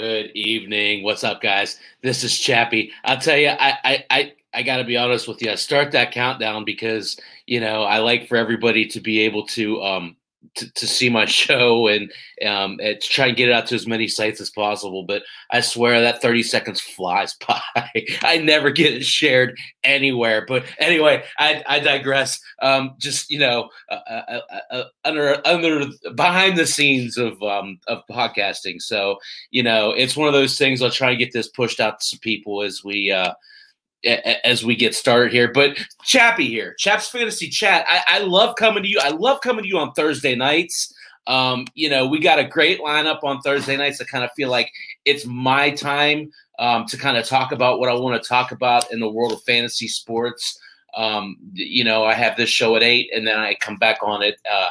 Good evening. What's up, guys? This is Chappie. I'll tell you, I, I, I, I got to be honest with you. I start that countdown because you know I like for everybody to be able to um, to, to see my show and um, to try and get it out to as many sites as possible. But I swear that 30 seconds flies by. I never get it shared anywhere. But anyway, I, I digress. Um, just you know, uh, uh, uh, uh under under behind the scenes of um, of podcasting. So you know, it's one of those things. I'll try and get this pushed out to people as we. As we get started here. But Chappy here, Chaps Fantasy Chat. I, I, love coming to you. I love coming to you on Thursday nights. Um, you know, we got a great lineup on Thursday nights. I kind of feel like it's my time um, to kind of talk about what I want to talk about in the world of fantasy sports. Um, you know, I have this show at eight, and then I come back on it uh,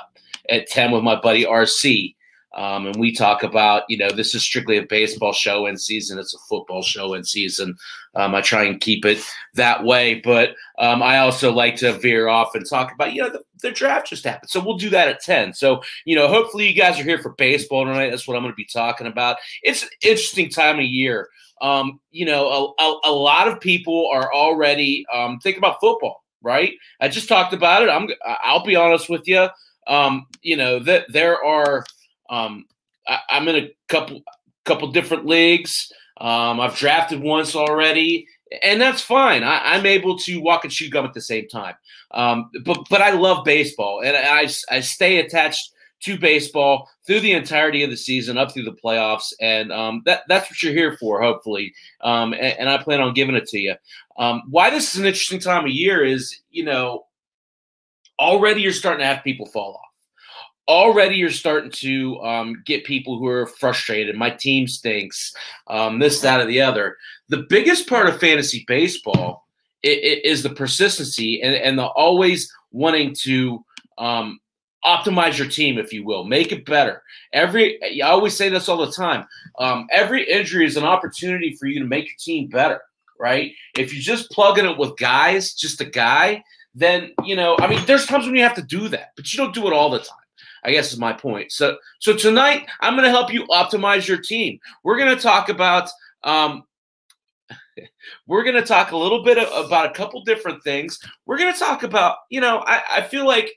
at ten with my buddy RC. Um, and we talk about, you know, this is strictly a baseball show in season. It's a football show in season. Um, I try and keep it that way, but um, I also like to veer off and talk about, you know, the, the, draft just happened. So we'll do that at 10. So, you know, hopefully you guys are here for baseball tonight. That's what I'm going to be talking about. It's an interesting time of year. Um, you know, a, a, a, lot of people are already um, thinking about football, right? I just talked about it. I'm, I'll be honest with you. Um, you know, that there are – um, I, am in a couple couple different leagues. Um, I've drafted once already, and that's fine. I, am able to walk and chew gum at the same time. Um, but but I love baseball, and I I stay attached to baseball through the entirety of the season, up through the playoffs, and um, that that's what you're here for, hopefully. Um, and, and, I plan on giving it to you. Um, why this is an interesting time of year is, you know, already you're starting to have people fall off already you're starting to um, get people who are frustrated. My team stinks. Um, this, that, or the other. The biggest part of fantasy baseball is the persistency and, and the always wanting to um, optimize your team, if you will, make it better. Every I always say this all the time. Um, every injury is an opportunity for you to make your team better. Right? If you're just plugging it with guys, just a guy, then you know. I mean, there's times when you have to do that, but you don't do it all the time. I guess is my point. So so tonight I'm going to help you optimize your team. We're going to talk about um, we're going to talk a little bit about a couple different things. We're going to talk about you know I, I feel like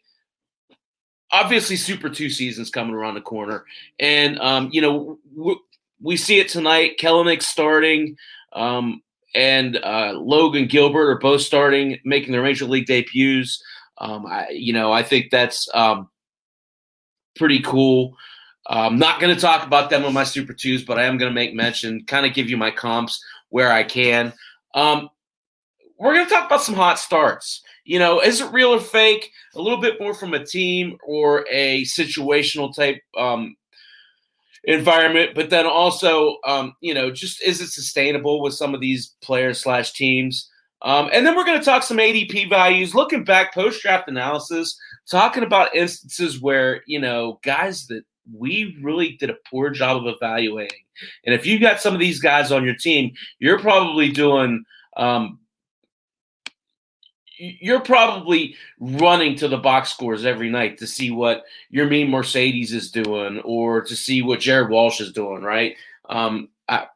obviously Super Two seasons coming around the corner, and um, you know we, we see it tonight. Kelenic starting. Um, and uh, Logan Gilbert are both starting, making their major league debuts. Um, I, you know, I think that's um, pretty cool. I'm not going to talk about them on my Super Twos, but I am going to make mention, kind of give you my comps where I can. Um, we're going to talk about some hot starts. You know, is it real or fake? A little bit more from a team or a situational type um, environment, but then also, um, you know, just is it sustainable with some of these players slash teams? Um, and then we're going to talk some ADP values, looking back post draft analysis talking about instances where you know guys that we really did a poor job of evaluating. And if you got some of these guys on your team, you're probably doing um, you're probably running to the box scores every night to see what Yermín Mercedes is doing or to see what Jared Walsh is doing, right? Um, I,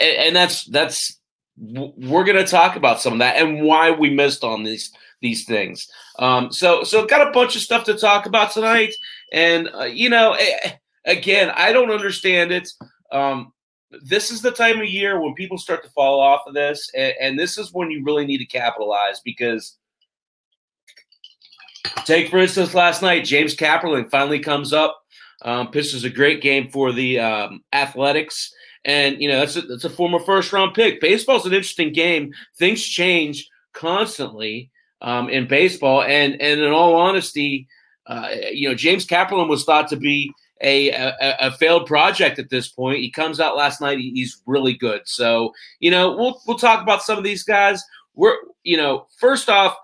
and that's that's we're going to talk about some of that and why we missed on these these things. Um, so so got a bunch of stuff to talk about tonight, and uh, you know, again, I don't understand it. Um, this is the time of year when people start to fall off of this, and, and this is when you really need to capitalize because. Take for instance, last night James Kaprielian finally comes up, um, pitches a great game for the um, Athletics, and you know that's a, that's a former first round pick. Baseball's an interesting game; things change constantly, um, in baseball. And and in all honesty, uh, you know, James Kaprielian was thought to be a, a, a failed project at this point. He comes out last night; he's really good. So you know, we'll we'll talk about some of these guys. We're you know, first off,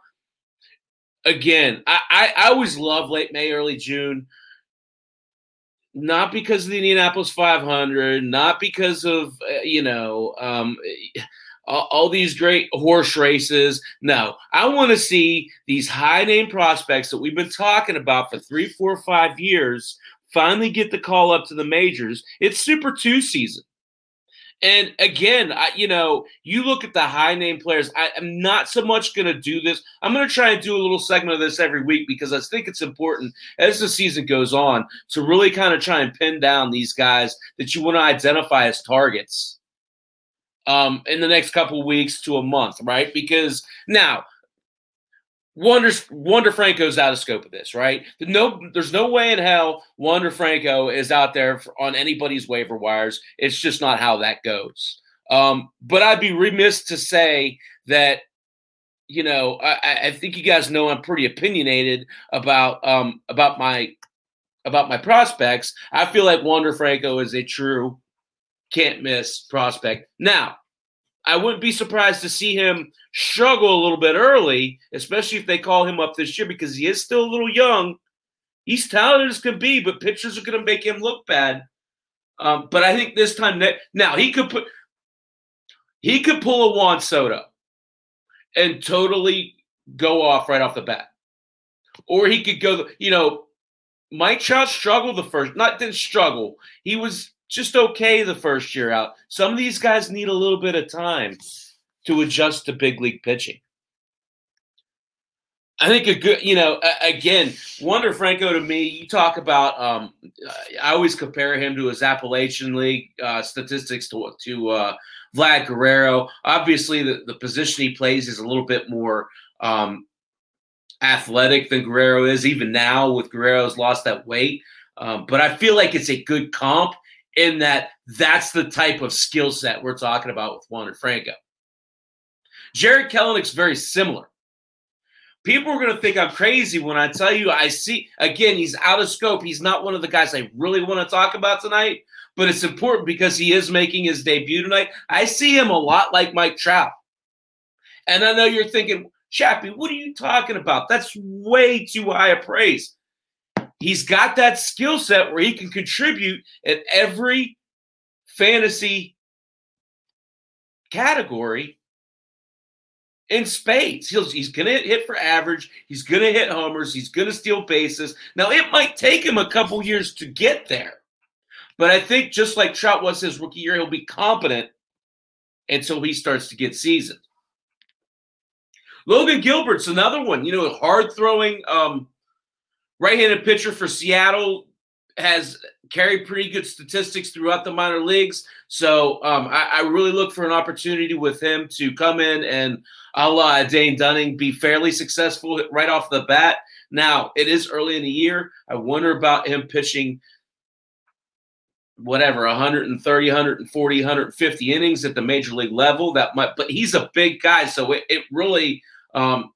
again, I, I, I always love late May, early June. Not because of the Indianapolis 500, not because of uh, you know um, all, all these great horse races. No, I want to see these high name prospects that we've been talking about for three, four, five years finally get the call up to the majors. It's Super Two season. And again, I, you know, you look at the high name players. I, am not so much going to do this. I'm going to try and do a little segment of this every week because I think it's important as the season goes on to really kind of try and pin down these guys that you want to identify as targets um, in the next couple weeks to a month, right? Because now Wonder Wander Franco's out of scope of this, right? No, there's no way in hell Wander Franco is out there for, on anybody's waiver wires. It's just not how that goes. Um, but I'd be remiss to say that, you know, I, I think you guys know I'm pretty opinionated about um, about my about my prospects. I feel like Wander Franco is a true can't miss prospect. Now, I wouldn't be surprised to see him struggle a little bit early, especially if they call him up this year because he is still a little young. He's talented as can be, but pitchers are going to make him look bad. Um, but I think this time now he could put he could pull a Juan Soto and totally go off right off the bat, or he could go. You know, Mike Trout struggled the first, not didn't struggle. He was just okay the first year out. Some of these guys need a little bit of time to adjust to big league pitching. I think a good, you know, again, Wander Franco to me, you talk about, um, I always compare him to his Appalachian League uh, statistics to, to uh, Vlad Guerrero. Obviously, the, the position he plays is a little bit more um, athletic than Guerrero is, even now with Guerrero's lost that weight. Um, but I feel like it's a good comp in that that's the type of skill set we're talking about with Wander Franco. Jarred Kelenic's very similar. People are going to think I'm crazy when I tell you I see, again, he's out of scope. He's not one of the guys I really want to talk about tonight, but it's important because he is making his debut tonight. I see him a lot like Mike Trout. And I know you're thinking, Chappie, what are you talking about? That's way too high a praise he's got that skill set where he can contribute at every fantasy category in spades. He's, he's going to hit for average. He's going to hit homers. He's going to steal bases. Now, it might take him a couple years to get there. But I think just like Trout was his rookie year, he'll be competent until he starts to get seasoned. Logan Gilbert's another one, you know, hard throwing um, right-handed pitcher for Seattle has carried pretty good statistics throughout the minor leagues. So um, I, I, really look for an opportunity with him to come in and a la Dane Dunning be fairly successful right off the bat. Now it is early in the year. I wonder about him pitching whatever 130 140 150 innings at the major league level that might but he's a big guy so it, it really um,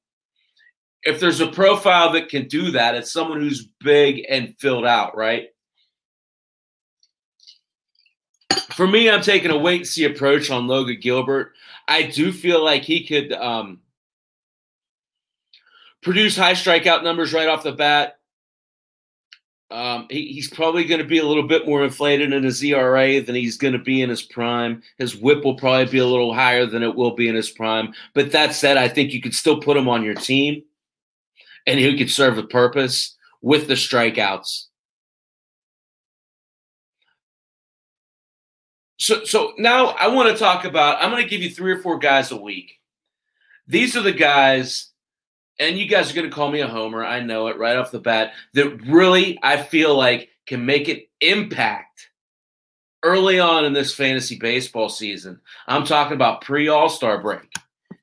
if there's a profile that can do that, it's someone who's big and filled out, right? For me, I'm taking a wait and see approach on Logan Gilbert. I do feel like he could um, produce high strikeout numbers right off the bat. Um, he, he's probably going to be a little bit more inflated in his ERA than he's going to be in his prime. His whip will probably be a little higher than it will be in his prime. But that said, I think you could still put him on your team and who could serve a purpose with the strikeouts. So, so now I want to talk about. I'm going to give you three or four guys a week. These are the guys, and you guys are going to call me a homer. I know it right off the bat. That really I feel like can make an impact early on in this fantasy baseball season. I'm talking about pre All Star break.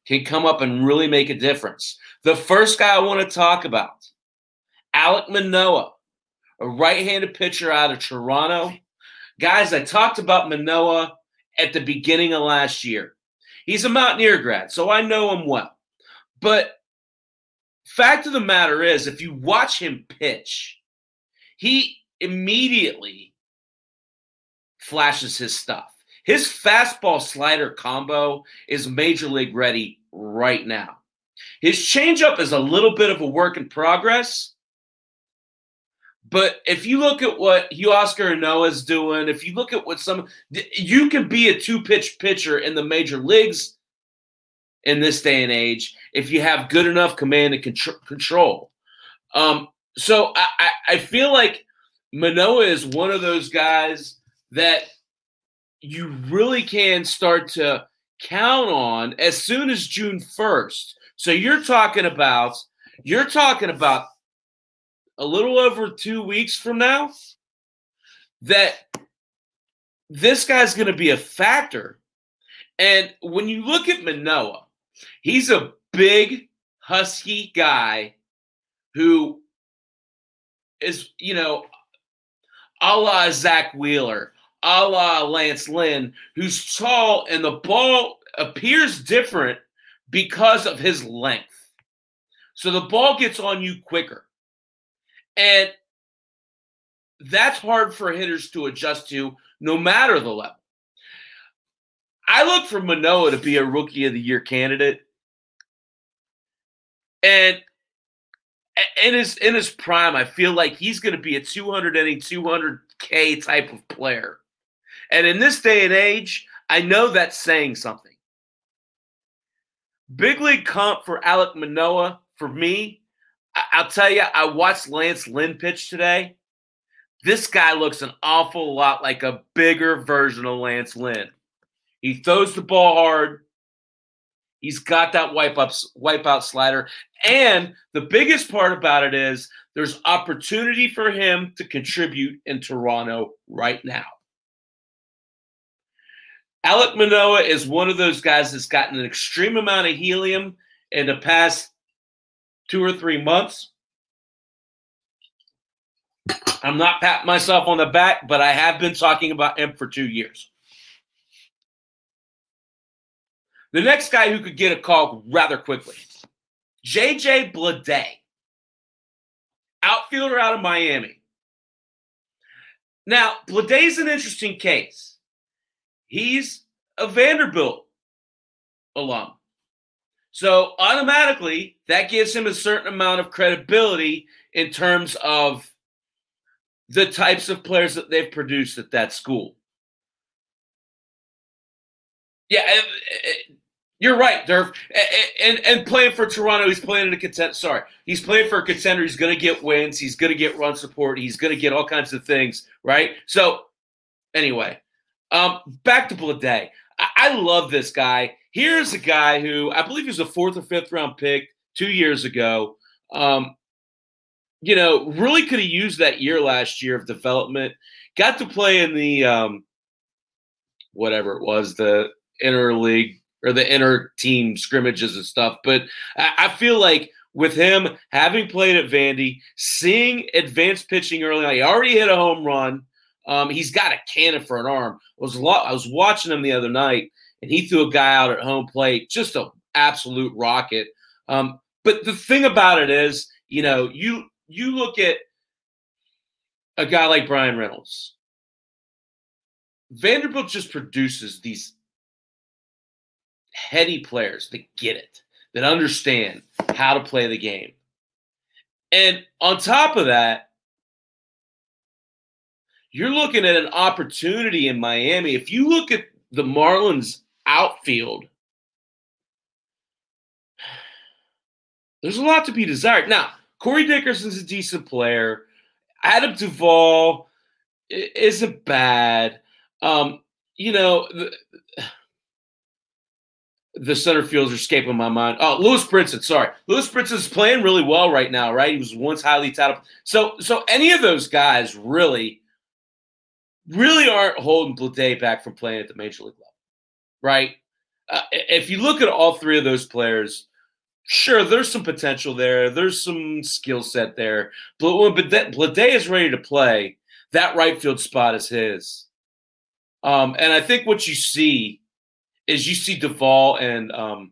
Can come up and really make a difference. The first guy I want to talk about, Alek Manoah, a right-handed pitcher out of Toronto. Guys, I talked about Manoah at the beginning of last year. He's a Mountaineer grad, so I know him well. But fact of the matter is, if you watch him pitch, he immediately flashes his stuff. His fastball slider combo is major league ready right now. His changeup is a little bit of a work in progress. But if you look at what Oscar Huascar Ynoa's doing, if you look at what some, you can be a two pitch pitcher in the major leagues in this day and age if you have good enough command and control. Um, so I, I feel like Manoah is one of those guys that you really can start to count on as soon as June 1st. So you're talking about you're talking about a little over 2 weeks from now that this guy's going to be a factor. And when you look at Manoah, he's a big husky guy who is, you know, a la Zack Wheeler, a la Lance Lynn, who's tall and the ball appears different because of his length. So the ball gets on you quicker. And that's hard for hitters to adjust to no matter the level. I look for Manoah to be a rookie of the year candidate. And in his in his prime, I feel like he's going to be a 200 inning, 200k type of player. And in this day and age, I know that's saying something. Big league comp for Alek Manoah, for me. I, will tell you, I watched Lance Lynn pitch today. This guy looks an awful lot like a bigger version of Lance Lynn. He throws the ball hard. He's got that wipe up, wipe out slider. And the biggest part about it is there's opportunity for him to contribute in Toronto right now. Alek Manoah is one of those guys that's gotten an extreme amount of helium in the past two or three months. I'm not patting myself on the back, but I have been talking about him for two years. The next guy who could get a call rather quickly, JJ Bleday, outfielder out of Miami. Now, Bleday's an interesting case. He's a Vanderbilt alum. So automatically, that gives him a certain amount of credibility in terms of the types of players that they've produced at that school. Yeah, eh, eh, you're right, Durf. And, and, and playing for Toronto, he's playing in a contender. Sorry, he's playing for a contender. He's going to get wins. He's going to get run support. He's going to get all kinds of things, right? So, anyway, um, back to Bleday. I, I love this guy. Here's a guy who I believe he was a fourth or fifth round pick two years ago. Um, you know, really could have used that year last year of development. Got to play in the um, whatever it was, the interleague or the inner team scrimmages and stuff. But I, feel like with him having played at Vandy, seeing advanced pitching early on, he already hit a home run. Um, he's got a cannon for an arm. I was I was watching him the other night, and he threw a guy out at home plate, just an absolute rocket. Um, but the thing about it is, you know, you you look at a guy like Bryan Reynolds. Vanderbilt just produces these heady players that get it, that understand how to play the game. And on top of that, you're looking at an opportunity in Miami. If you look at the Marlins outfield, there's a lot to be desired. Now, Corey Dickerson's a decent player. Adam Duvall isn't bad. Um, you know, the, the center fields are escaping my mind. Oh, Lewis Brinson, sorry. Lewis Brinson's playing really well right now, right? He was once highly touted. So, so any of those guys really, really aren't holding Bleday back from playing at the major league level, right? Uh, if you look at all three of those players, sure, there's some potential there. There's some skill set there. But when Bleday is ready to play, that right field spot is his. Um, and I think what you see is you see Duvall and um,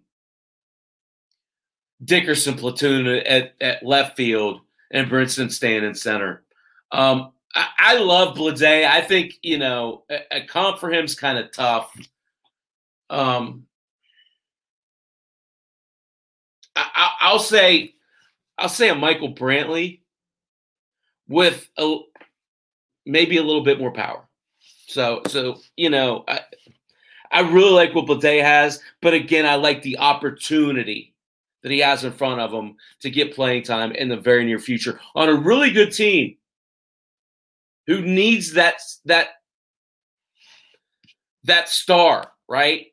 Dickerson platoon at, at left field and Brinson staying in center. Um, I, I, love Bleday. I think, you know, a, a comp for him is kind of tough. Um, I, will say, I'll say a Michael Brantley with a maybe a little bit more power. So, so you know, I, I really like what Bleday has, but again, I like the opportunity that he has in front of him to get playing time in the very near future on a really good team who needs that that that star, right?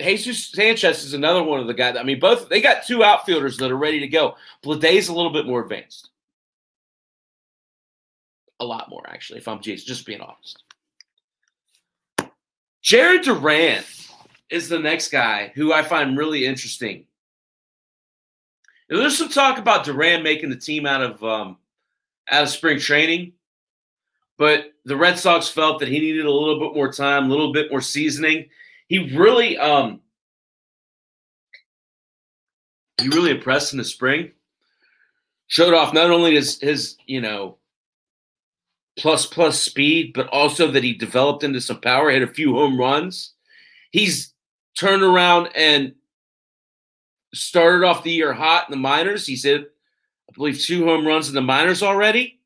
Jesus Sanchez is another one of the guys. I mean, both they got two outfielders that are ready to go. Bleday's a little bit more advanced. A lot more, actually, if I'm just, just being honest. Jared Duran is the next guy who I find really interesting. There's some talk about Duran making the team out of um, out of spring training, but the Red Sox felt that he needed a little bit more time, a little bit more seasoning. He really um, he really impressed in the spring. Showed off not only his his you know plus plus speed, but also that he developed into some power, hit a few home runs. He's turned around and started off the year hot in the minors. He's hit, I believe, two home runs in the minors already.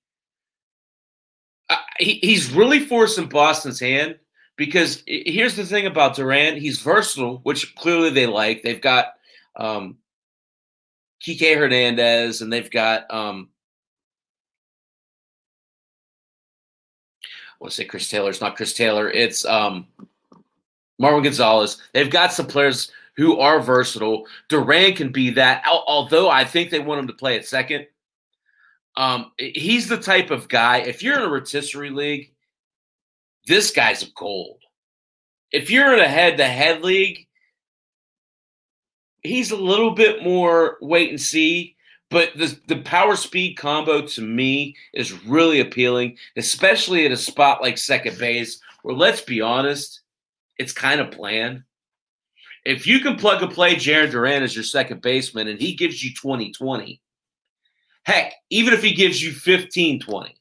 Uh, he, he's really forcing Boston's hand because here's the thing about Duran: he's versatile, which clearly they like. They've got um, Kike Hernandez, and they've got um, I want to say Chris Taylor. It's not Chris Taylor. It's um, Marwin Gonzalez. They've got some players who are versatile. Duran can be that, although I think they want him to play at second. Um, he's the type of guy, if you're in a rotisserie league, this guy's a gold. If you're in a head to head league, he's a little bit more wait and see. But the the power speed combo to me is really appealing, especially at a spot like second base, where let's be honest, it's kind of bland. If you can plug and play Jarren Duran as your second baseman and he gives you 20 20, heck, even if he gives you 15 20,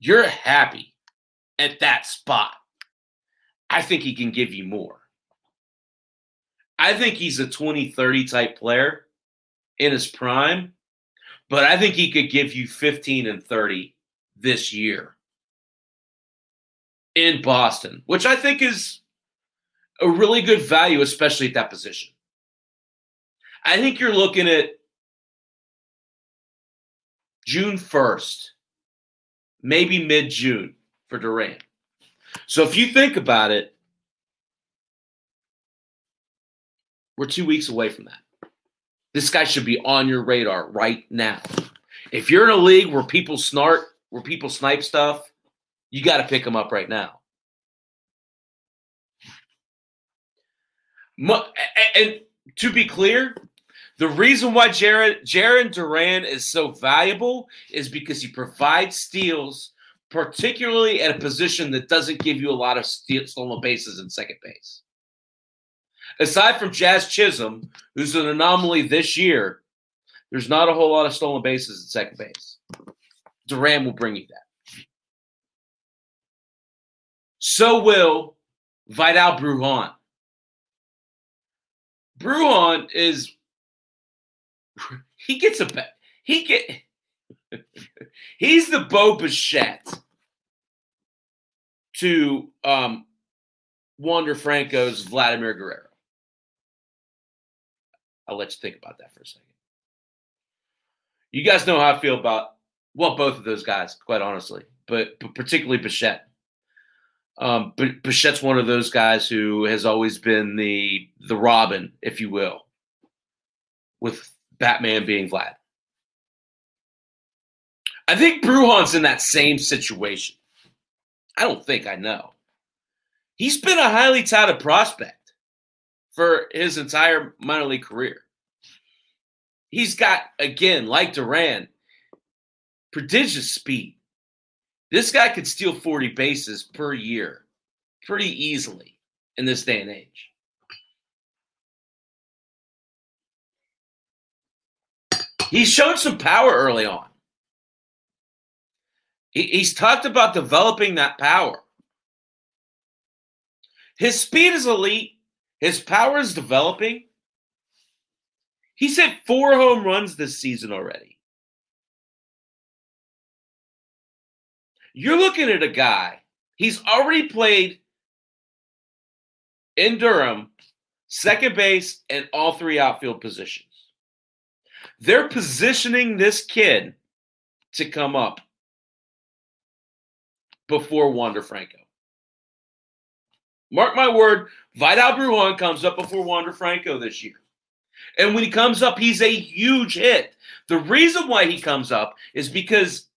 you're happy at that spot. I think he can give you more. I think he's a 20 30 type player in his prime, but I think he could give you 15 and 30 this year in Boston, which I think is a really good value, especially at that position. I think you're looking at June 1st, maybe mid June for Duran. So if you think about it, we're two weeks away from that. This guy should be on your radar right now. If you're in a league where people snart, where people snipe stuff, you got to pick him up right now. And to be clear, the reason why Jared Jarren Duran is so valuable is because he provides steals, particularly at a position that doesn't give you a lot of stolen bases in second base aside from Jazz Chisholm, who's an anomaly this year, there's not a whole lot of stolen bases at second base. Duran will bring you that. So will Vidal Bruján. Bruján is he gets a bet. he get he's the Bo Bichette to um Wander Franco's Vladimir Guerrero. I'll let you think about that for a second. You guys know how I feel about well, both of those guys, quite honestly, but, but particularly Bichette. Um, but Bichette's one of those guys who has always been the the Robin, if you will, with Batman being Vlad. I think Bruján's in that same situation. I don't think I know. He's been a highly touted prospect for his entire minor league career. He's got, again, like Duran, prodigious speed. This guy could steal 40 bases per year pretty easily in this day and age. He showed some power early on. he's talked about developing that power. His speed is elite. His power is developing. He's hit four home runs this season already. You're looking at a guy, he's already played in Durham, second base, and all three outfield positions. They're positioning this kid to come up before Wander Franco. Mark my word, Vidal Bruján comes up before Wander Franco this year. And when he comes up, he's a huge hit. The reason why he comes up is because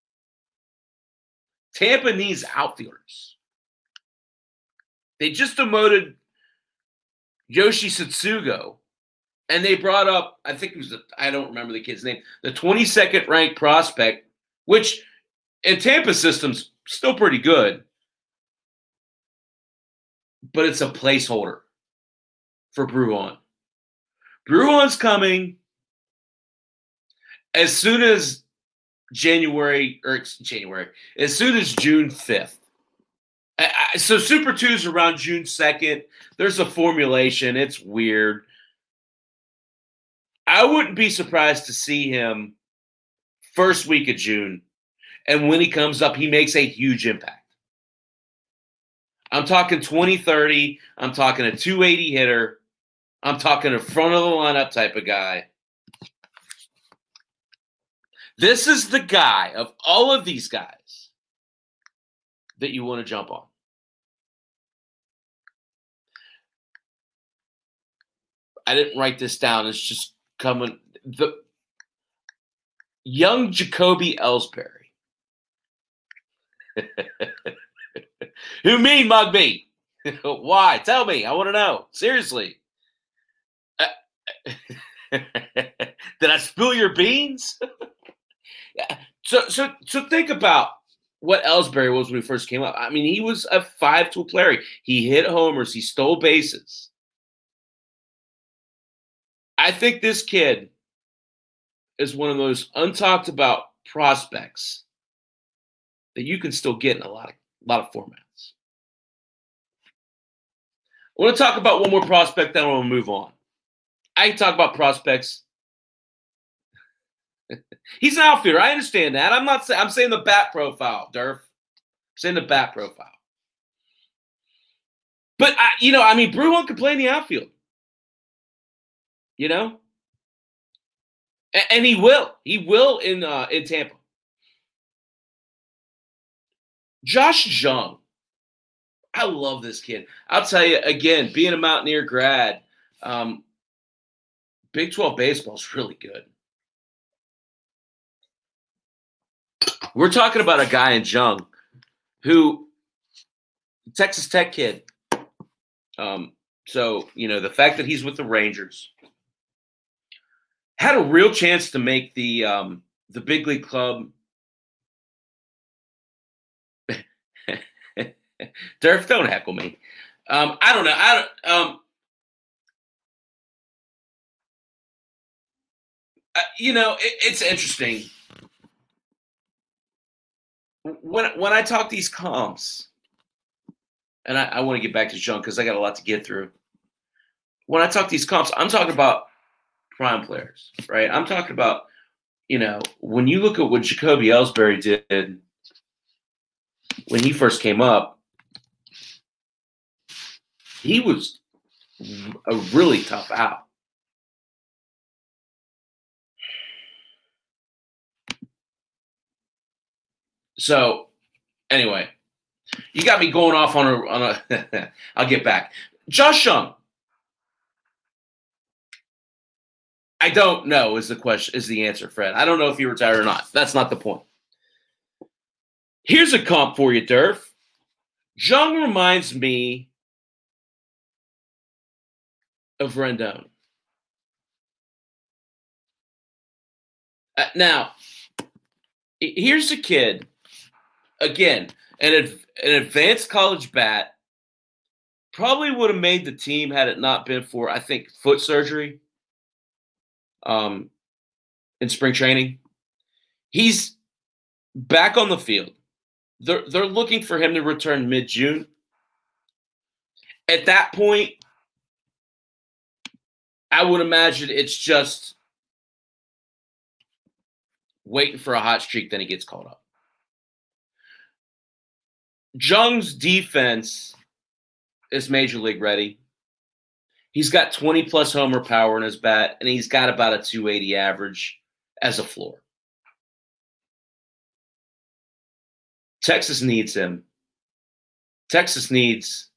Tampa needs outfielders. They just demoted Yoshi Tsutsugo, and they brought up, I think it was, I don't remember the kid's name, the 22nd ranked prospect, which in Tampa system's still pretty good, but it's a placeholder for Bruján. Bruján's coming as soon as January or January, as soon as June 5th. so Super 2 is around June 2nd. There's a formulation. It's weird. I wouldn't be surprised to see him first week of June. And when he comes up, he makes a huge impact. I'm talking 20 30. I'm talking a 280 hitter. I'm talking a front of the lineup type of guy. This is the guy of all of these guys that you want to jump on. I didn't write this down. It's just coming. The young Jacoby Ellsbury. Who mean Mugby? Why? Tell me. I want to know. Seriously. Uh, did I spill your beans? So, so, so think about what Ellsbury was when he first came up. I mean, he was a five-tool player. He hit homers. He stole bases. I think this kid is one of those untalked about prospects that you can still get in a lot of a lot of formats. I want to talk about one more prospect, then I want to move on. I can talk about prospects. He's an outfielder. I understand that. I'm not saying I'm saying the bat profile, Durf. I'm saying the bat profile. But I, you know, I mean, Bruján could play in the outfield. You know, and, and he will. He will in uh, in Tampa. Josh Jung. I love this kid. I'll tell you again, being a Mountaineer grad, um, Big 12 baseball is really good. We're talking about a guy in Jung who, Texas Tech kid. Um, so, you know, the fact that he's with the Rangers had a real chance to make the um, the big league club Durf, don't heckle me. Um, I don't know. I don't. Um, uh, you know, it, it's interesting when when I talk these comps, and I, I want to get back to Jung because I got a lot to get through. When I talk these comps, I'm talking about prime players, right? I'm talking about, you know, when you look at what Jacoby Ellsbury did when he first came up, he was a really tough out. So, anyway, you got me going off on a. On a I'll get back. Josh Jung. I don't know is the question is the answer, Fred. I don't know if he retired or not. That's not the point. Here's a comp for you, Durf. Jung reminds me of Rendon. Uh, now, here's a kid, again, an, an advanced college bat, probably would have made the team had it not been for, I think, foot surgery um, in spring training. He's back on the field. They're, they're looking for him to return mid June. At that point, I would imagine it's just waiting for a hot streak, then he gets called up. Jung's defense is major league ready. He's got 20 plus homer power in his bat, and he's got about a 280 average as a floor. Texas needs him. Texas needs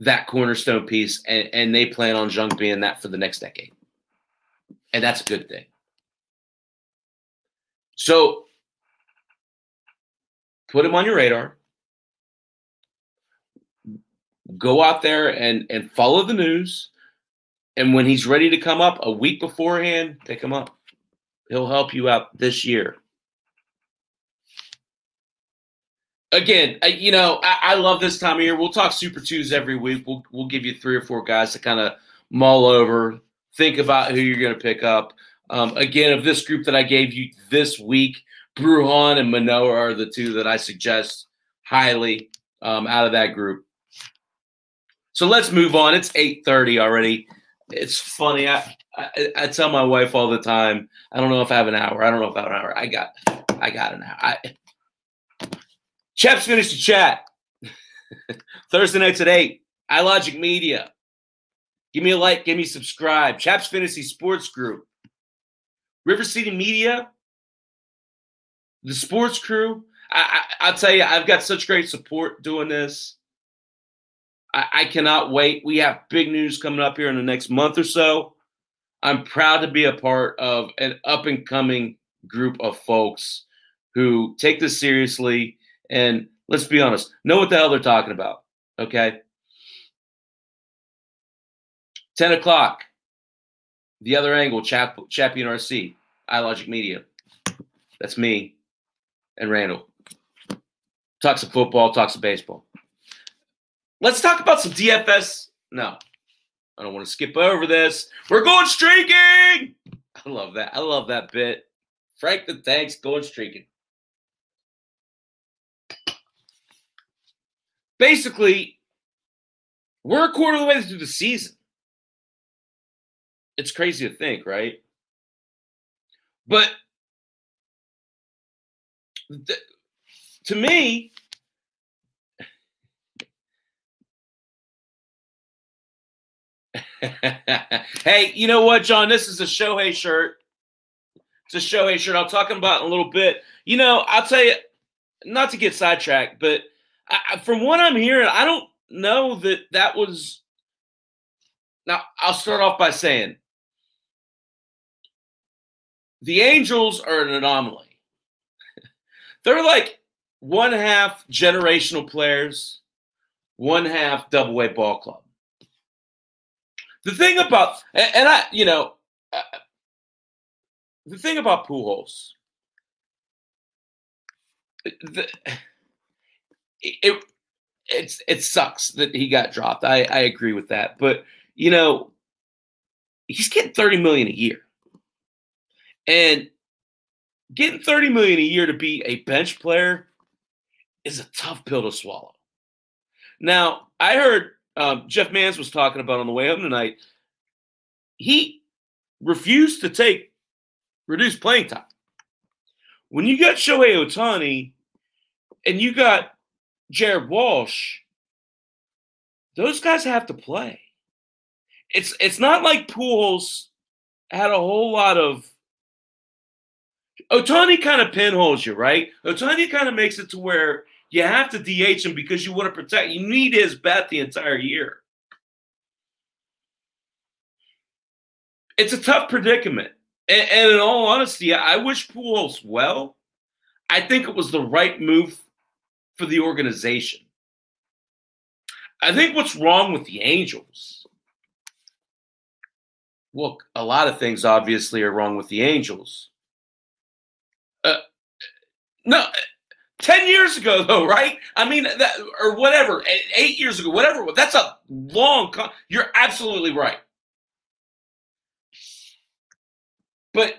that cornerstone piece, and, and they plan on Jung being that for the next decade. And that's a good thing. So put him on your radar. Go out there and, and follow the news. And when he's ready to come up a week beforehand, pick him up. He'll help you out this year. Again, you know, I, I love this time of year. We'll talk Super Twos every week. We'll we'll give you three or four guys to kind of mull over, think about who you're going to pick up. Um, again, of this group that I gave you this week, Bruján and Manoah are the two that I suggest highly um, out of that group. So let's move on. It's 8:30 already. It's funny. I, I, I tell my wife all the time. I don't know if I have an hour. I don't know if I have an hour. I got I got an hour. I, Chaps finished the chat. Thursday nights at eight. iLogic Media. Give me a like. Give me subscribe. Chaps Fantasy Sports Group. River City Media. The sports crew. I, I, tell you, I've got such great support doing this. I, I cannot wait. We have big news coming up here in the next month or so. I'm proud to be a part of an up and coming group of folks who take this seriously and let's be honest, know what the hell they're talking about. Okay. 10 o'clock, the other angle, Chap, Chappie RC, iLogic Media. That's me and Randall. Talks of football, talks of baseball. Let's talk about some DFS. No, I don't want to skip over this. We're going streaking. I love that. I love that bit. Frank the Tanks going streaking. Basically, we're a quarter of the way through the season. It's crazy to think, right? But to me, hey, you know what, John? This is a Shohei shirt. It's a Shohei shirt. I'll talk about in a little bit. You know, I'll tell you, not to get sidetracked, but I, from what I'm hearing, I don't know that that was. Now, I'll start off by saying the Angels are an anomaly. They're like one half generational players, one half double A ball club. The thing about, and I, you know, uh, the thing about Pujols, the, it, it's it sucks that he got dropped. I, I agree with that, but you know, he's getting thirty million a year. And getting 30 million a year to be a bench player is a tough pill to swallow. Now, I heard um, Jeff Mans was talking about on the way home tonight. He refused to take reduced playing time. When you got Shohei Ohtani and you got Jared Walsh, those guys have to play. It's it's not like Pujols had a whole lot of Ohtani kind of pinholes you, right? Ohtani kind of makes it to where you have to DH him because you want to protect. You need his bat the entire year. It's a tough predicament. And, and in all honesty, I wish Pujols well. I think it was the right move for the organization. I think what's wrong with the Angels. Look, a lot of things obviously are wrong with the Angels. Uh, no, 10 years ago, though, right? I mean, that, or whatever, eight years ago, whatever. That's a long, con- you're absolutely right. But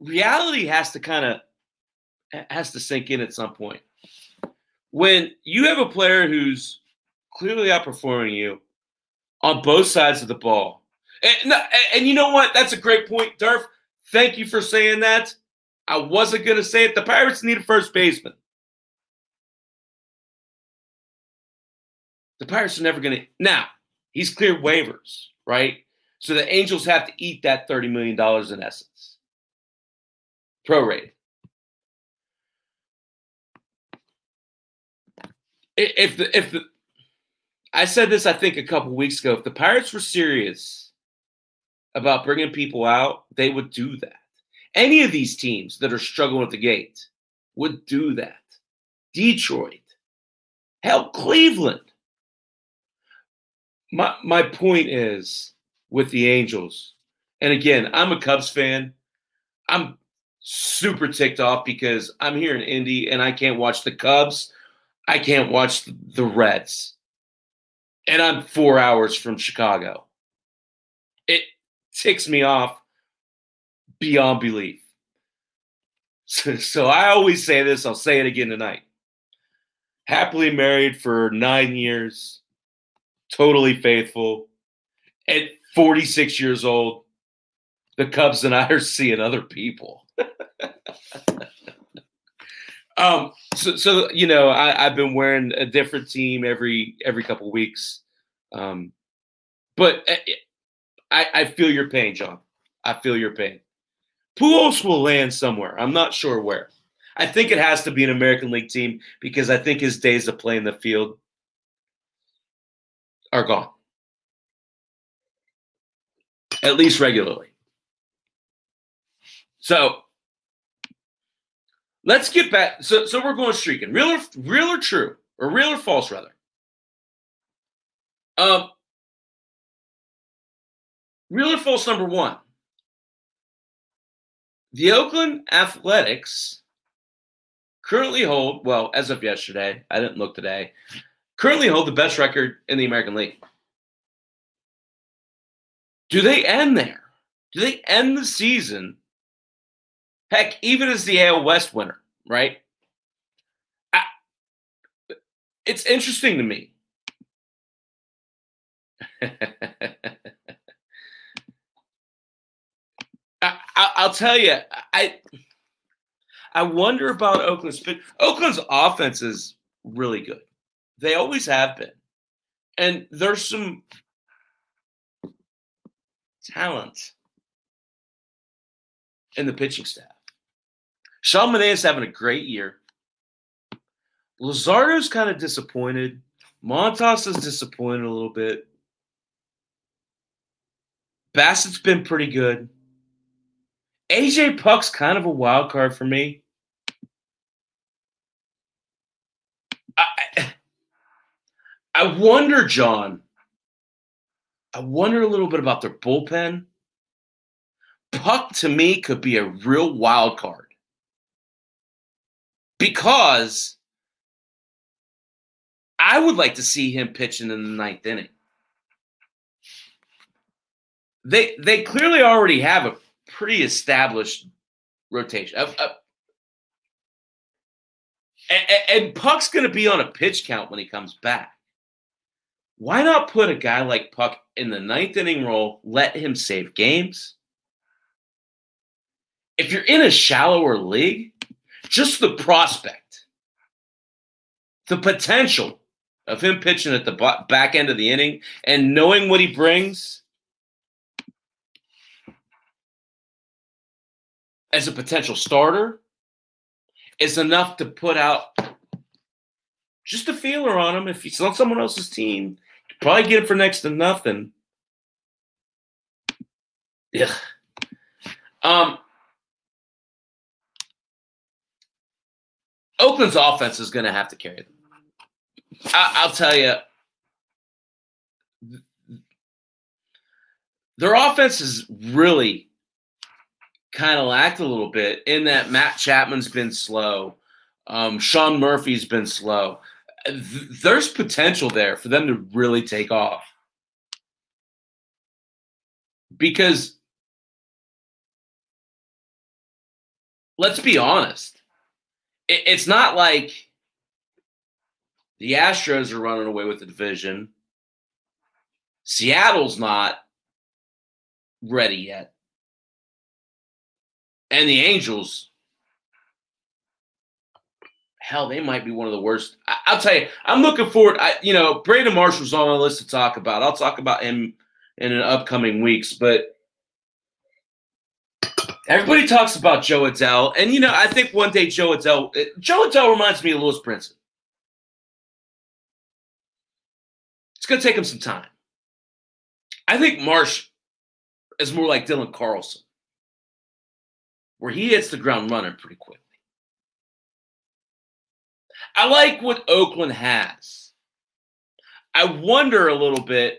reality has to kind of has to sink in at some point. When you have a player who's clearly outperforming you on both sides of the ball, and, and you know what? That's a great point, Durf. Thank you for saying that. I wasn't going to say it. The Pirates need a first baseman. The Pirates are never going to. Now, he's cleared waivers, right? So the Angels have to eat that $30 million in essence. Prorated. If the if the I said this, I think, a couple weeks ago. If the Pirates were serious about bringing people out, they would do that. Any of these teams that are struggling at the gate would do that. Detroit, hell, Cleveland. My my point is with the Angels, and again, I'm a Cubs fan. I'm super ticked off because I'm here in Indy and I can't watch the Cubs. I can't watch the Reds. And I'm four hours from Chicago. Ticks me off beyond belief. So, so I always say this, I'll say it again tonight. Happily married for nine years, totally faithful. At 46 years old, the Cubs and I are seeing other people. um, so, so you know, I, have been wearing a different team every every couple weeks. Um, but eh, I, I feel your pain, John. I feel your pain. Pujols will land somewhere. I'm not sure where. I think it has to be an American League team because I think his days of playing the field are gone. At least regularly. So let's get back. So, so we're going streaking. Real or real or true, or real or false, rather. Um, real or false number one. The Oakland Athletics currently hold, well, as of yesterday, I didn't look today, currently hold the best record in the American League. Do they end there? Do they end the season Heck, even as the AL West winner, right? I, it's interesting to me. I, will tell you, I I wonder about Oakland's. Oakland's offense is really good. They always have been, and there's some talent in the pitching staff. Sean Manaea is having a great year. Luzardo's kind of disappointed. Montas is disappointed a little bit. Bassitt's been pretty good. AJ Puk's kind of a wild card for me. I, I wonder, John. I wonder a little bit about their bullpen. Puck to me could be a real wild card because I would like to see him pitching in the ninth inning. They they clearly already have a pretty established rotation. Uh, uh, and, and Puk's going to be on a pitch count when he comes back. Why not put a guy like Puk in the ninth inning role, let him save games? If you're in a shallower league, just the prospect, the potential of him pitching at the back end of the inning and knowing what he brings as a potential starter is enough to put out just a feeler on him. If he's on someone else's team, probably get it for next to nothing. Yeah. Um, Oakland's offense is going to have to carry them. I, will tell you, their offense is really kind of lacked a little bit in that Matt Chapman's been slow. Um, Sean Murphy's been slow. There's potential there for them to really take off. Because let's be honest, it, it's not like the Astros are running away with the division. Seattle's not ready yet. And the Angels, hell, they might be one of the worst. I, will tell you, I'm looking forward. I, you know, Brandon Marsh's on my list to talk about. I'll talk about him in the upcoming weeks, but Everybody talks about Jo Adell, and you know, I think one day Jo Adell, eh, Jo Adell reminds me of Lewis Brinson. It's going to take him some time. I think Marsh is more like Dylan Carlson, where he hits the ground running pretty quickly. I like what Oakland has. I wonder a little bit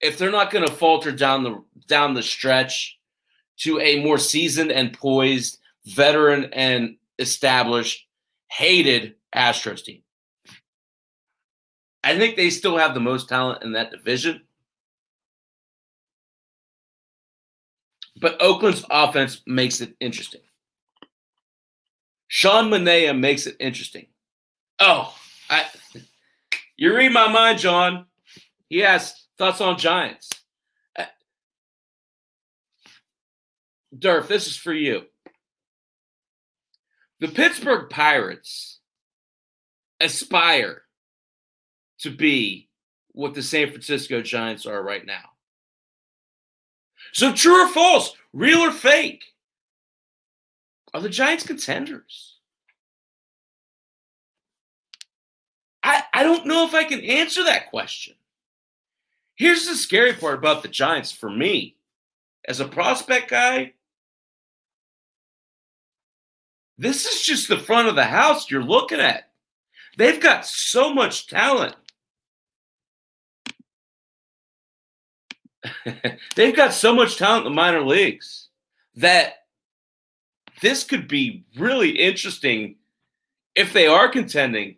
if they're not going to falter down the down the stretch to a more seasoned and poised veteran and established hated Astros team. I think they still have the most talent in that division. But Oakland's offense makes it interesting. Sean Manaea makes it interesting. Oh, I, you read my mind, John. He has thoughts on Giants. Uh, Durf, this is for you. The Pittsburgh Pirates aspire to be what the San Francisco Giants are right now. So, true or false, real or fake? Are the Giants contenders? I, I don't know if I can answer that question. Here's the scary part about the Giants for me as a prospect guy. This is just the front of the house you're looking at. They've got so much talent. They've got so much talent in the minor leagues that this could be really interesting if they are contending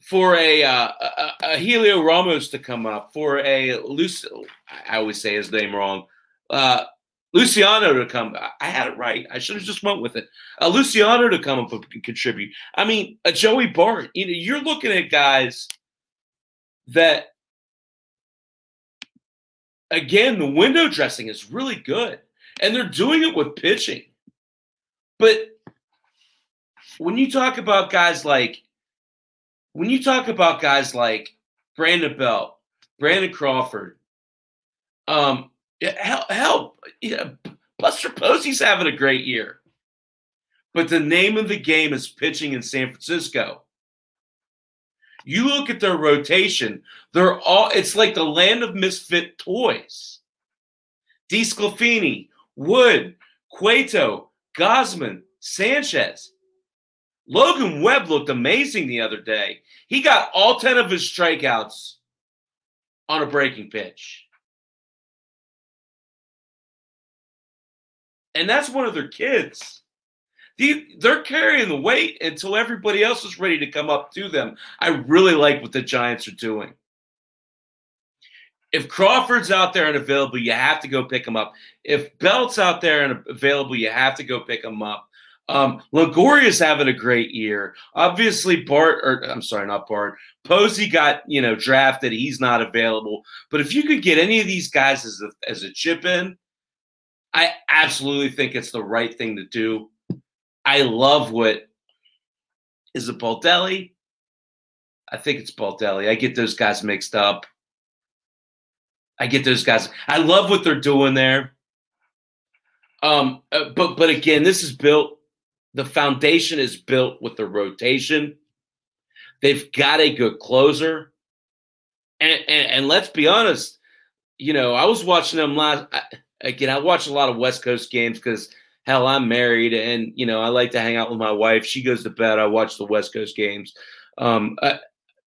for a, uh, a, a Heliot Ramos to come up, for a Lucy, I always say his name wrong, uh, Luciano to come. I had it right. I should have just went with it. Uh, Luciano to come up and contribute. I mean, a Joey Bart. You know, you're looking at guys that, again, the window dressing is really good, and they're doing it with pitching. But when you talk about guys like when you talk about guys like Brandon Belt, Brandon Crawford, um, help, help, yeah, Buster Posey's having a great year. But the name of the game is pitching in San Francisco. You look at their rotation, they're all it's like the land of misfit toys. DeSclafani, Wood, Cueto, Gausman, Sanchez. Logan Webb looked amazing the other day. He got all 10 of his strikeouts on a breaking pitch. And that's one of their kids. They're carrying the weight until everybody else is ready to come up to them. I really like what the Giants are doing. If Crawford's out there and available, you have to go pick him up. If Belt's out there and available, you have to go pick him up. Um, Longoria's having a great year. Obviously, Bart, or I'm sorry, not Bart. Posey got you know drafted. He's not available. But if you could get any of these guys as a, as a chip in, I absolutely think it's the right thing to do. I love what is it Baldelli? I think it's Baldelli. I get those guys mixed up. I get those guys. I love what they're doing there. Um, uh, but but again, this is built the foundation is built with the rotation. They've got a good closer. And, and, and let's be honest, you know, I was watching them last. I, again, I watch a lot of West Coast games because hell, I'm married and you know I like to hang out with my wife. She goes to bed. I watch the West Coast games. Um, uh,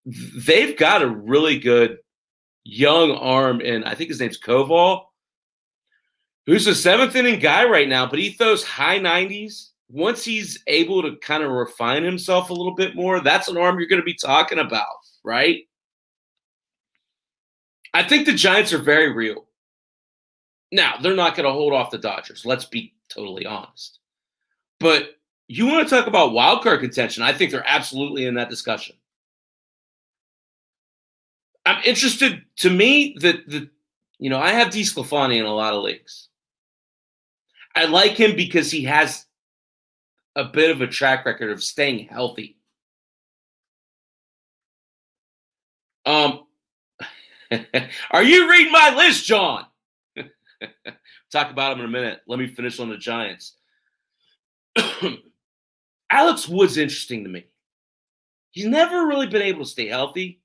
they've got a really good young arm, and I think his name's Koval, who's a seventh inning guy right now, but he throws high 90s once he's able to kind of refine himself a little bit more, that's an arm you're going to be talking about, right? I think the Giants are very real. Now, they're not going to hold off the Dodgers. Let's be totally honest. But you want to talk about wild card contention? I think they're absolutely in that discussion. I'm interested. To me, that the you know I have DeSclafani in a lot of leagues. I like him because he has a bit of a track record of staying healthy. Um, are you reading my list, John? Talk about him in a minute. Let me finish on the Giants. Alex Wood's interesting to me. He's never really been able to stay healthy.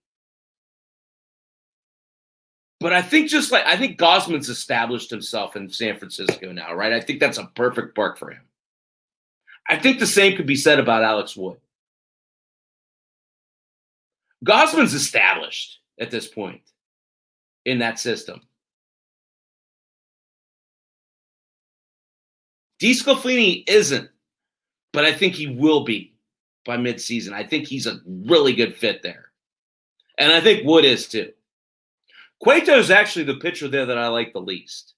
But I think just like I think Gausman's established himself in San Francisco now, right? I think that's a perfect park for him. I think the same could be said about Alex Wood. Gausman's established at this point in that system. DeSclafani isn't, but I think he will be by midseason. I think he's a really good fit there. And I think Wood is too. Cueto is actually the pitcher there that I like the least.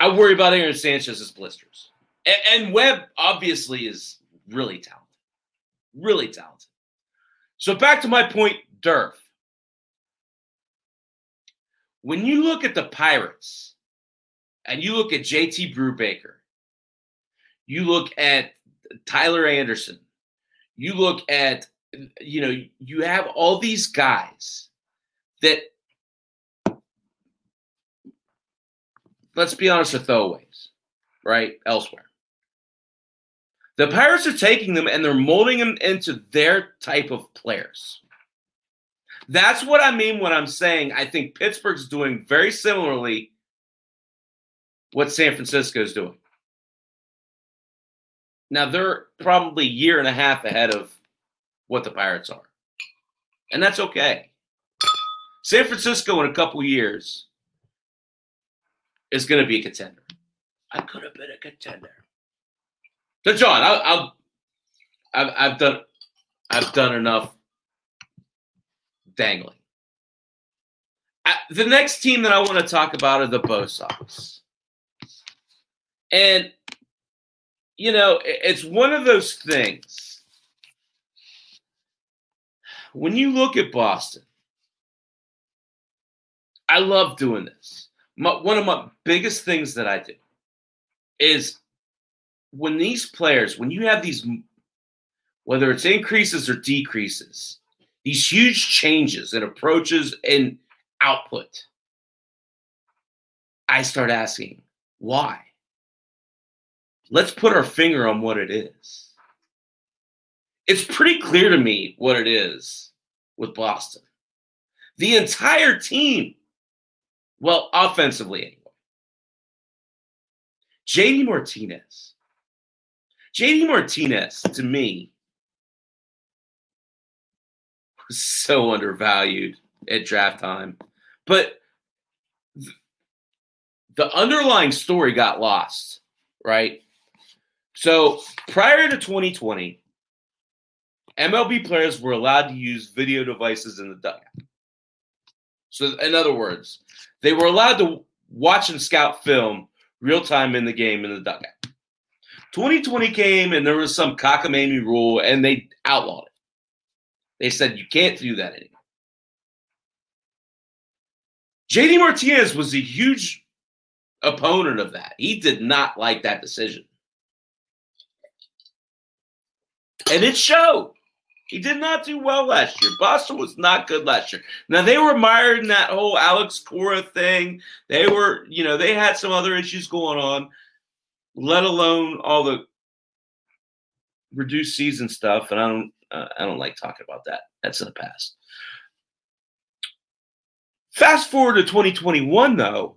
I worry about Aaron Sanchez's blisters. And, and Webb obviously is really talented. Really talented. So back to my point, Durf. When you look at the Pirates and you look at JT Brubaker, you look at Tyler Anderson, you look at, you know, you have all these guys that, let's be honest, are throwaways, right? Elsewhere. The Pirates are taking them and they're molding them into their type of players. That's what I mean when I'm saying I think Pittsburgh's doing very similarly what San Francisco is doing. Now they're probably a year and a half ahead of what the Pirates are. And that's okay. San Francisco in a couple years is going to be a contender. I could have been a contender. So, John, I'll I've, I've done I've done enough dangling. I, the next team that I want to talk about are the Bo Sox, and you know it's one of those things. When you look at Boston, I love doing this. My, one of my biggest things that I do is when these players, when you have these, whether it's increases or decreases, these huge changes in approaches and output, I start asking, why? Let's put our finger on what it is. It's pretty clear to me what it is with Boston. The entire team, well, offensively anyway. JD Martinez JD Martinez, to me, was so undervalued at draft time. But the underlying story got lost, right? So prior to 2020, MLB players were allowed to use video devices in the dugout. So, in other words, they were allowed to watch and scout film real time in the game in the dugout. 2020 came and there was some cockamamie rule and they outlawed it. They said you can't do that anymore. JD Martinez was a huge opponent of that. He did not like that decision. And it showed. He did not do well last year. Boston was not good last year. Now they were mired in that whole Alex Cora thing. They were, you know, they had some other issues going on let alone all the reduced season stuff. And I don't, uh, I don't like talking about that. That's in the past. Fast forward to 2021, though,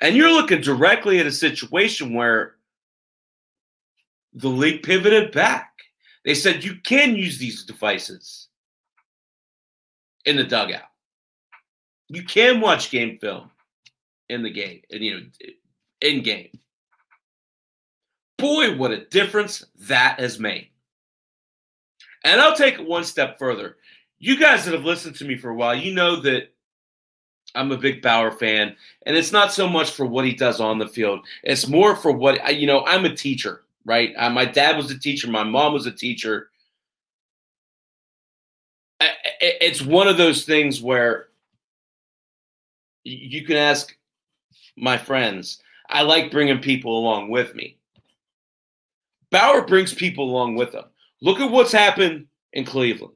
and you're looking directly at a situation where the league pivoted back. They said you can use these devices in the dugout. You can watch game film in the game, and you know, in game boy, what a difference that has made. And I'll take it one step further. You guys that have listened to me for a while, you know that I'm a big Bauer fan, and it's not so much for what he does on the field. It's more for what you know. I'm a teacher, right? Uh, my dad was a teacher. My mom was a teacher. It's one of those things where you can ask my friends. I like bringing people along with me. Bauer brings people along with him. Look at what's happened in Cleveland.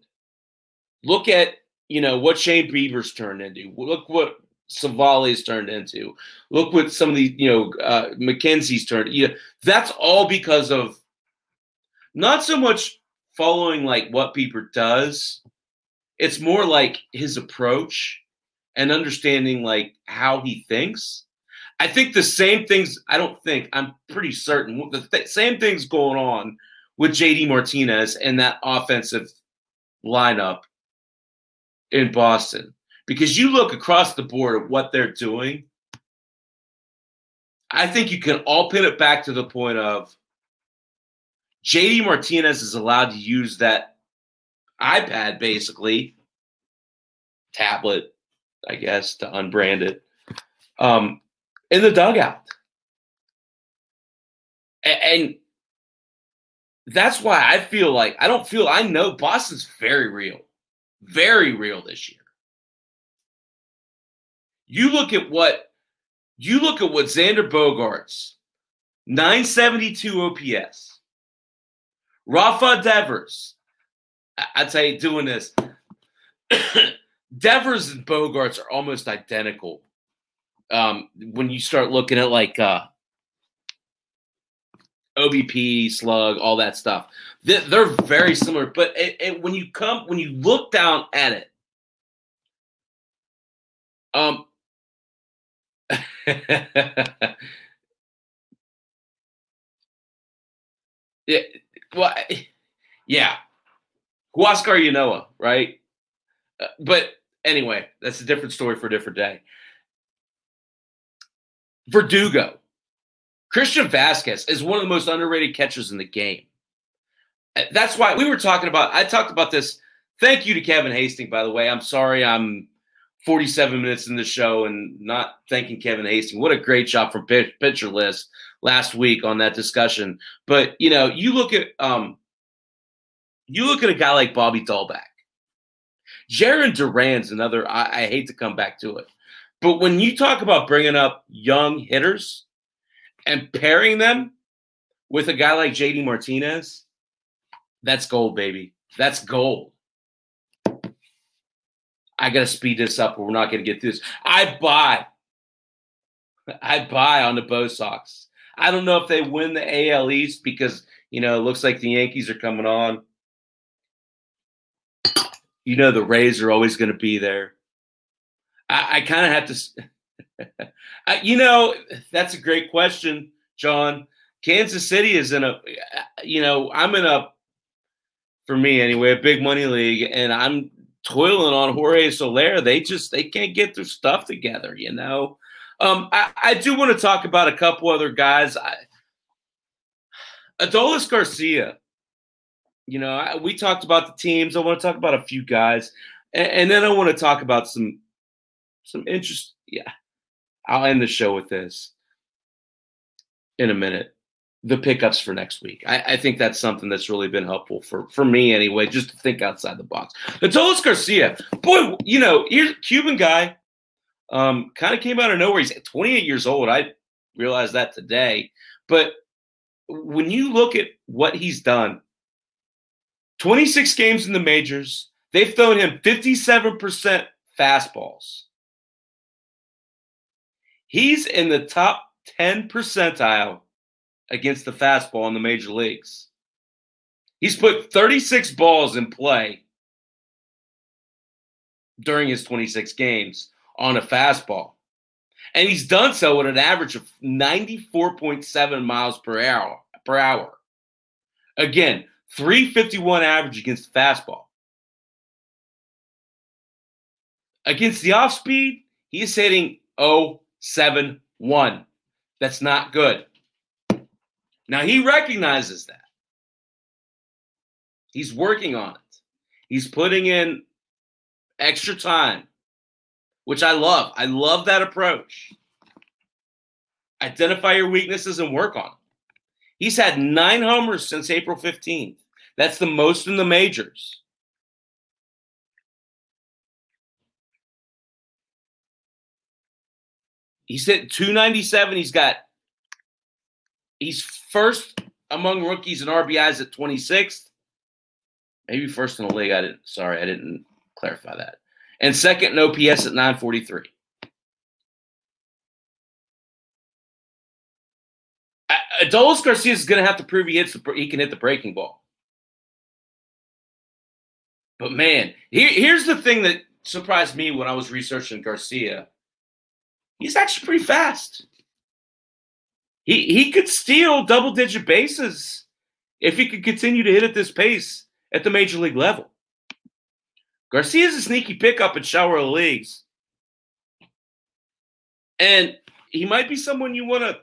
Look at you know what Shane Bieber's turned into. Look what Civale's turned into. Look what some of the you know uh, McKenzie's turned. You know, that's all because of not so much following like what Bieber does. It's more like his approach and understanding like how he thinks. I think the same things. I don't think. I'm pretty certain the th- same things going on with JD Martinez and that offensive lineup in Boston because you look across the board at what they're doing. I think you can all pin it back to the point of JD Martinez is allowed to use that iPad basically, tablet, I guess, to unbrand it, um, in the dugout. And, and that's why I feel like I don't feel I know Boston's very real, very real this year. You look at what you look at what Xander Bogaerts, 972 OPS. Rafa Devers, I'd say doing this. Devers and Bogarts are almost identical. Um, when you start looking at like uh, OBP, slug, all that stuff, they're very similar. But it, it, when you come, when you look down at it, um, yeah, well, yeah, Huascar Ynoa, right? Uh, but anyway, that's a different story for a different day. Verdugo, Christian Vasquez is one of the most underrated catchers in the game. Uh, that's why we were talking about. I talked about this. Thank you to Kevin Hastings, by the way. I'm sorry I'm 47 minutes in the show and not thanking Kevin Hastings. What a great job from Pitcher List last week on that discussion. But you know, you look at um, you look at a guy like Bobby Dalbec. Jarren Duran's another. I, I hate to come back to it, but when you talk about bringing up young hitters and pairing them with a guy like JD Martinez, that's gold, baby. That's gold. I got to speed this up or we're not going to get through this. I buy. I buy on the Bo Sox. I don't know if they win the AL East because, you know, it looks like the Yankees are coming on. You know, the Rays are always going to be there. I, I kind of have to, I, you know, that's a great question, John. Kansas City is in a, you know, I'm in a, for me anyway, a big money league, and I'm toiling on Jorge Soler. They just they can't get their stuff together, you know. Um, I, I do want to talk about a couple other guys. I, Adolis Garcia. You know, I, we talked about the teams. I want to talk about a few guys, and, and then I want to talk about some some interest. Yeah, I'll end the show with this in a minute the pickups for next week. I, I, think that's something that's really been helpful for for me anyway, just to think outside the box. Adolis Garcia, boy, you know, here's Cuban guy, um, kind of came out of nowhere. He's 28 years old. I realized that today, but when you look at what he's done, 26 games in the majors, they've thrown him 57% fastballs. He's in the top 10 percentile against the fastball in the major leagues. He's put 36 balls in play during his 26 games on a fastball. And he's done so at an average of 94.7 miles per hour per hour. Again, 351 average against the fastball. Against the off speed, he's hitting 071. That's not good. Now he recognizes that. He's working on it. He's putting in extra time, which I love. I love that approach. Identify your weaknesses and work on them. He's had nine homers since April 15th. That's the most in the majors. He's hit 297. He's got He's first among rookies in RBIs at 26th. Maybe first in the league. I didn't. Sorry, I didn't clarify that. And second in OPS at 943. Adolis Garcia is going to have to prove he hits the, he can hit the breaking ball. But man, here, here's the thing that surprised me when I was researching Garcia. He's actually pretty fast. He he could steal double digit bases if he could continue to hit at this pace at the major league level. Garcia's a sneaky pickup in shallower leagues. And he might be someone you want to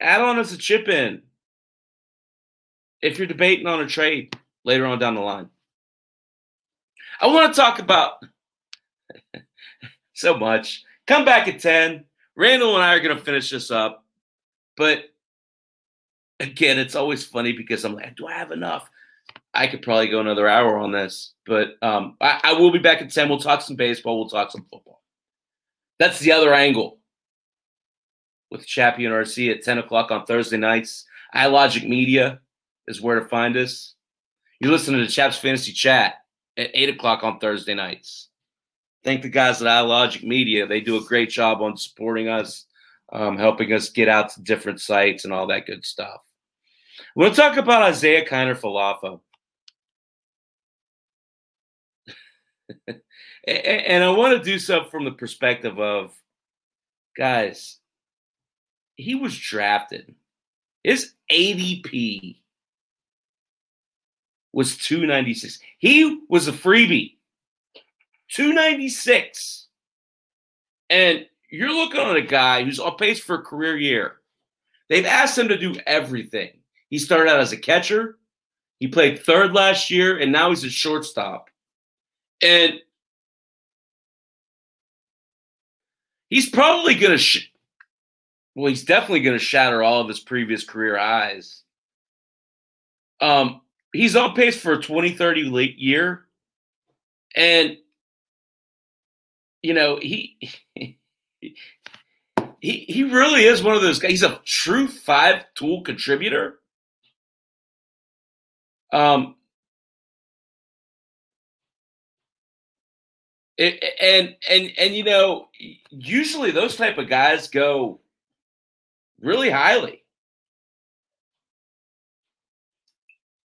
add on as a chip in if you're debating on a trade later on down the line. I want to talk about so much. Come back at 10. Randall and I are going to finish this up. But again, it's always funny because I'm like, do I have enough? I could probably go another hour on this, but um, I, I will be back at 10. We'll talk some baseball. We'll talk some football. That's the other angle with Chappie and RC at 10 o'clock on Thursday nights. iLogic Media is where to find us. You listen to the Chaps Fantasy Chat at 8 o'clock on Thursday nights. Thank the guys at iLogic Media. They do a great job on supporting us, um, helping us get out to different sites and all that good stuff. We'll talk about Isiah Kiner Falefa. and I want to do so from the perspective of guys, he was drafted. His ADP was 296. He was a freebie. 296. And you're looking at a guy who's on pace for a career year. They've asked him to do everything. He started out as a catcher. He played third last year, and now he's a shortstop. And he's probably going to, sh- well, he's definitely going to shatter all of his previous career highs. Um, he's on pace for a 2030 late year. And, you know, he, he, he really is one of those guys. He's a true five tool contributor. Um, and and and you know, usually those type of guys go really highly.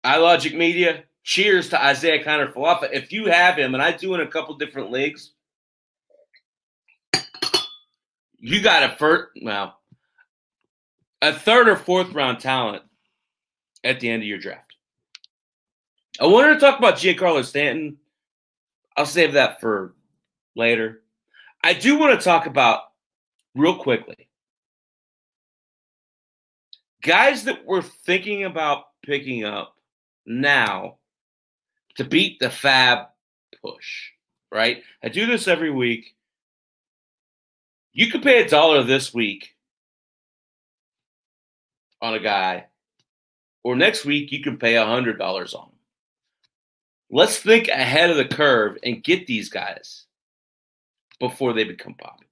iLogic Media, cheers to Isiah Kiner Falefa. If you have him, and I do in a couple different leagues, you got a first, well, a third or fourth round talent at the end of your draft. I wanted to talk about Giancarlo Stanton I'll save that for later. I do want to talk about real quickly guys that we're thinking about picking up now to beat the FAAB push, right? I do this every week. You could pay a dollar this week on a guy, or next week you can pay a hundred dollars on him. Let's think ahead of the curve and get these guys before they become popular.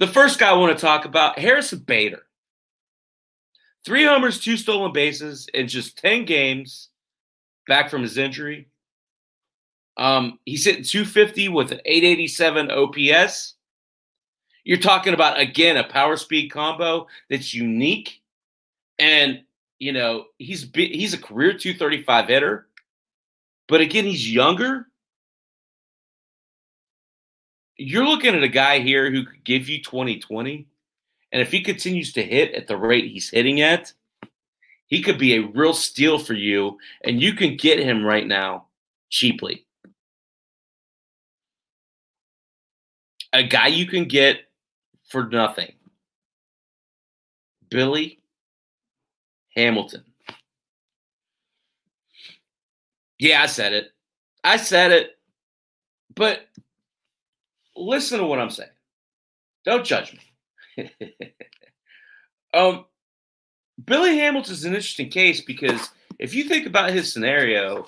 The first guy I want to talk about, Harrison Bader. Three homers, two stolen bases in just 10 games back from his injury. Um, he's hitting 250 with an 887 OPS. You're talking about, again, a power speed combo that's unique. And, you know, he's he's a career 235 hitter. But again, he's younger. You're looking at a guy here who could give you 2020. And if he continues to hit at the rate he's hitting at, he could be a real steal for you. And you can get him right now cheaply. A guy you can get for nothing. Billy Hamilton. Yeah, I said it. I said it. But listen to what I'm saying. Don't judge me. um, Billy Hamilton's an interesting case because if you think about his scenario,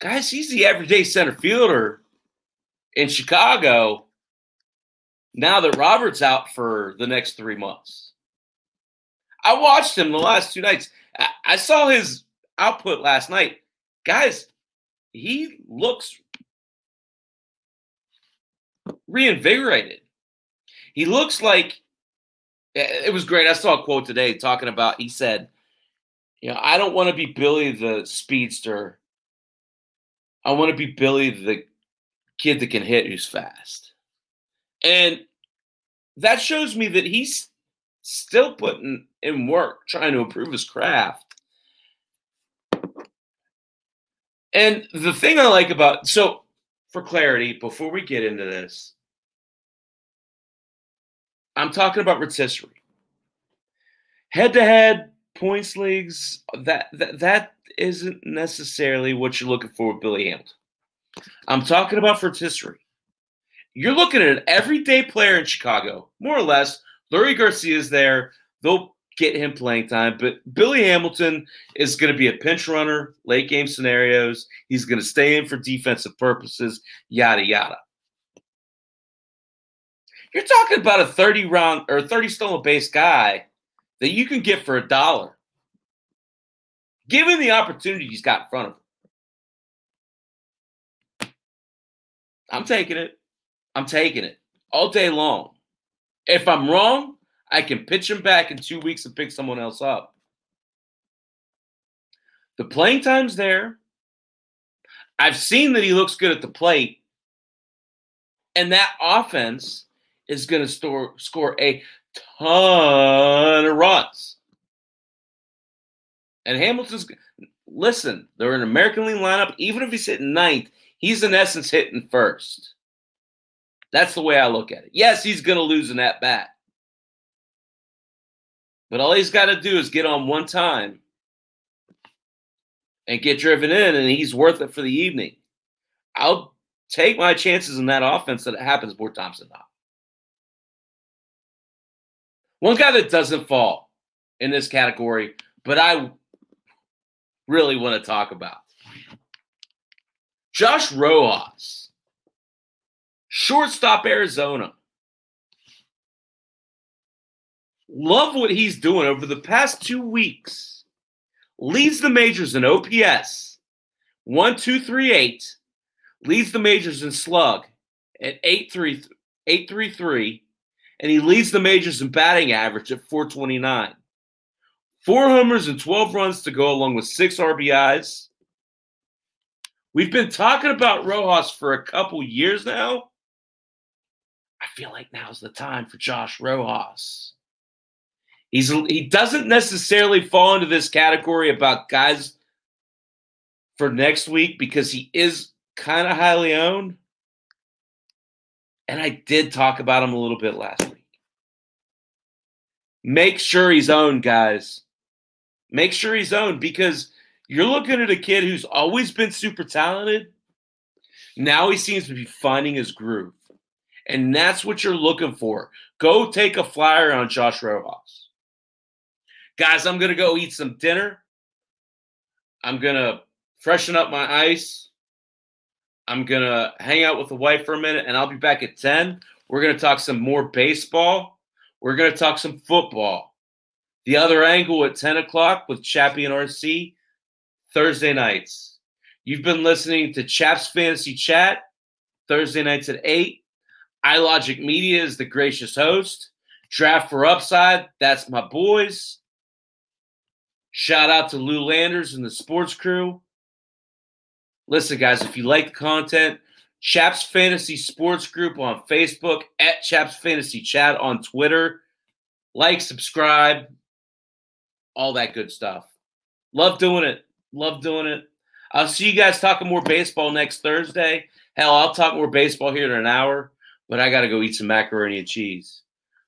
guys, he's the everyday center fielder in Chicago now that Robert's out for the next three months. I watched him the last two nights. I, saw his output last night. Guys, he looks reinvigorated. He looks like eh, it was great. I saw a quote today talking about, he said, you know, I don't want to be Billy the speedster I want to be Billy, the kid that can hit who's fast. And that shows me that he's still putting in work trying to improve his craft. And the thing I like about so for clarity, before we get into this, I'm talking about rotisserie. Head to head points leagues, that, that that isn't necessarily what you're looking for with Billy Hamilton. I'm talking about rotisserie. You're looking at an everyday player in Chicago, more or less. Leury Garcia is there. They'll get him playing time, but Billy Hamilton is going to be a pinch runner, late game scenarios. He's going to stay in for defensive purposes, yada, yada. You're talking about a 30 round or 30 stolen base guy that you can get for a dollar. Given the opportunity he's got in front of him. I'm taking it. I'm taking it all day long. If I'm wrong, I can pitch him back in two weeks and pick someone else up. The playing time's there. I've seen that he looks good at the plate. And that offense is going to store, score a ton of runs. And Hamilton's listen, they're an American League lineup. Even if he's hitting ninth, he's in essence hitting first. That's the way I look at it. Yes, he's going to lose in that bat. But all he's got to do is get on one time and get driven in, and he's worth it for the evening. I'll take my chances in that offense that it happens more times than not. One guy that doesn't fall in this category, but I really want to talk about Josh Rojas, shortstop Arizona. Love what he's doing over the past two weeks. Leads the majors in OPS, 1238. Leads the majors in slug at 833 and he leads the majors in batting average at 429. Four homers and 12 runs to go, along with six RBIs. We've been talking about Rojas for a couple years now. I feel like now's the time for Josh Rojas. He's he doesn't necessarily fall into this category about guys for next week because he is kind of highly owned. And I did talk about him a little bit last week. Make sure he's owned, guys. Make sure he's owned because you're looking at a kid who's always been super talented. Now he seems to be finding his groove. And that's what you're looking for. Go take a flyer on Josh Rojas. Guys, I'm going to go eat some dinner. I'm going to freshen up my ice. I'm going to hang out with the wife for a minute and I'll be back at 10. We're going to talk some more baseball. We're going to talk some football. The other angle at 10 o'clock with Chappie and RC Thursday nights. You've been listening to Chaps Fantasy Chat Thursday nights at 8. iLogic Media is the gracious host. Draft for Upside, that's my boys. Shout out to Lou Landers and the sports crew. Listen, guys, if you like the content, Chaps Fantasy Sports Group on Facebook, at Chaps Fantasy Chat on Twitter. Like, subscribe, all that good stuff. Love doing it. Love doing it. I'll see you guys talking more baseball next Thursday. Hell, I'll talk more baseball here in an hour, but I got to go eat some macaroni and cheese.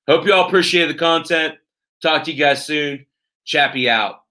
Hope you all appreciate the content. Talk to you guys soon. Chappie out.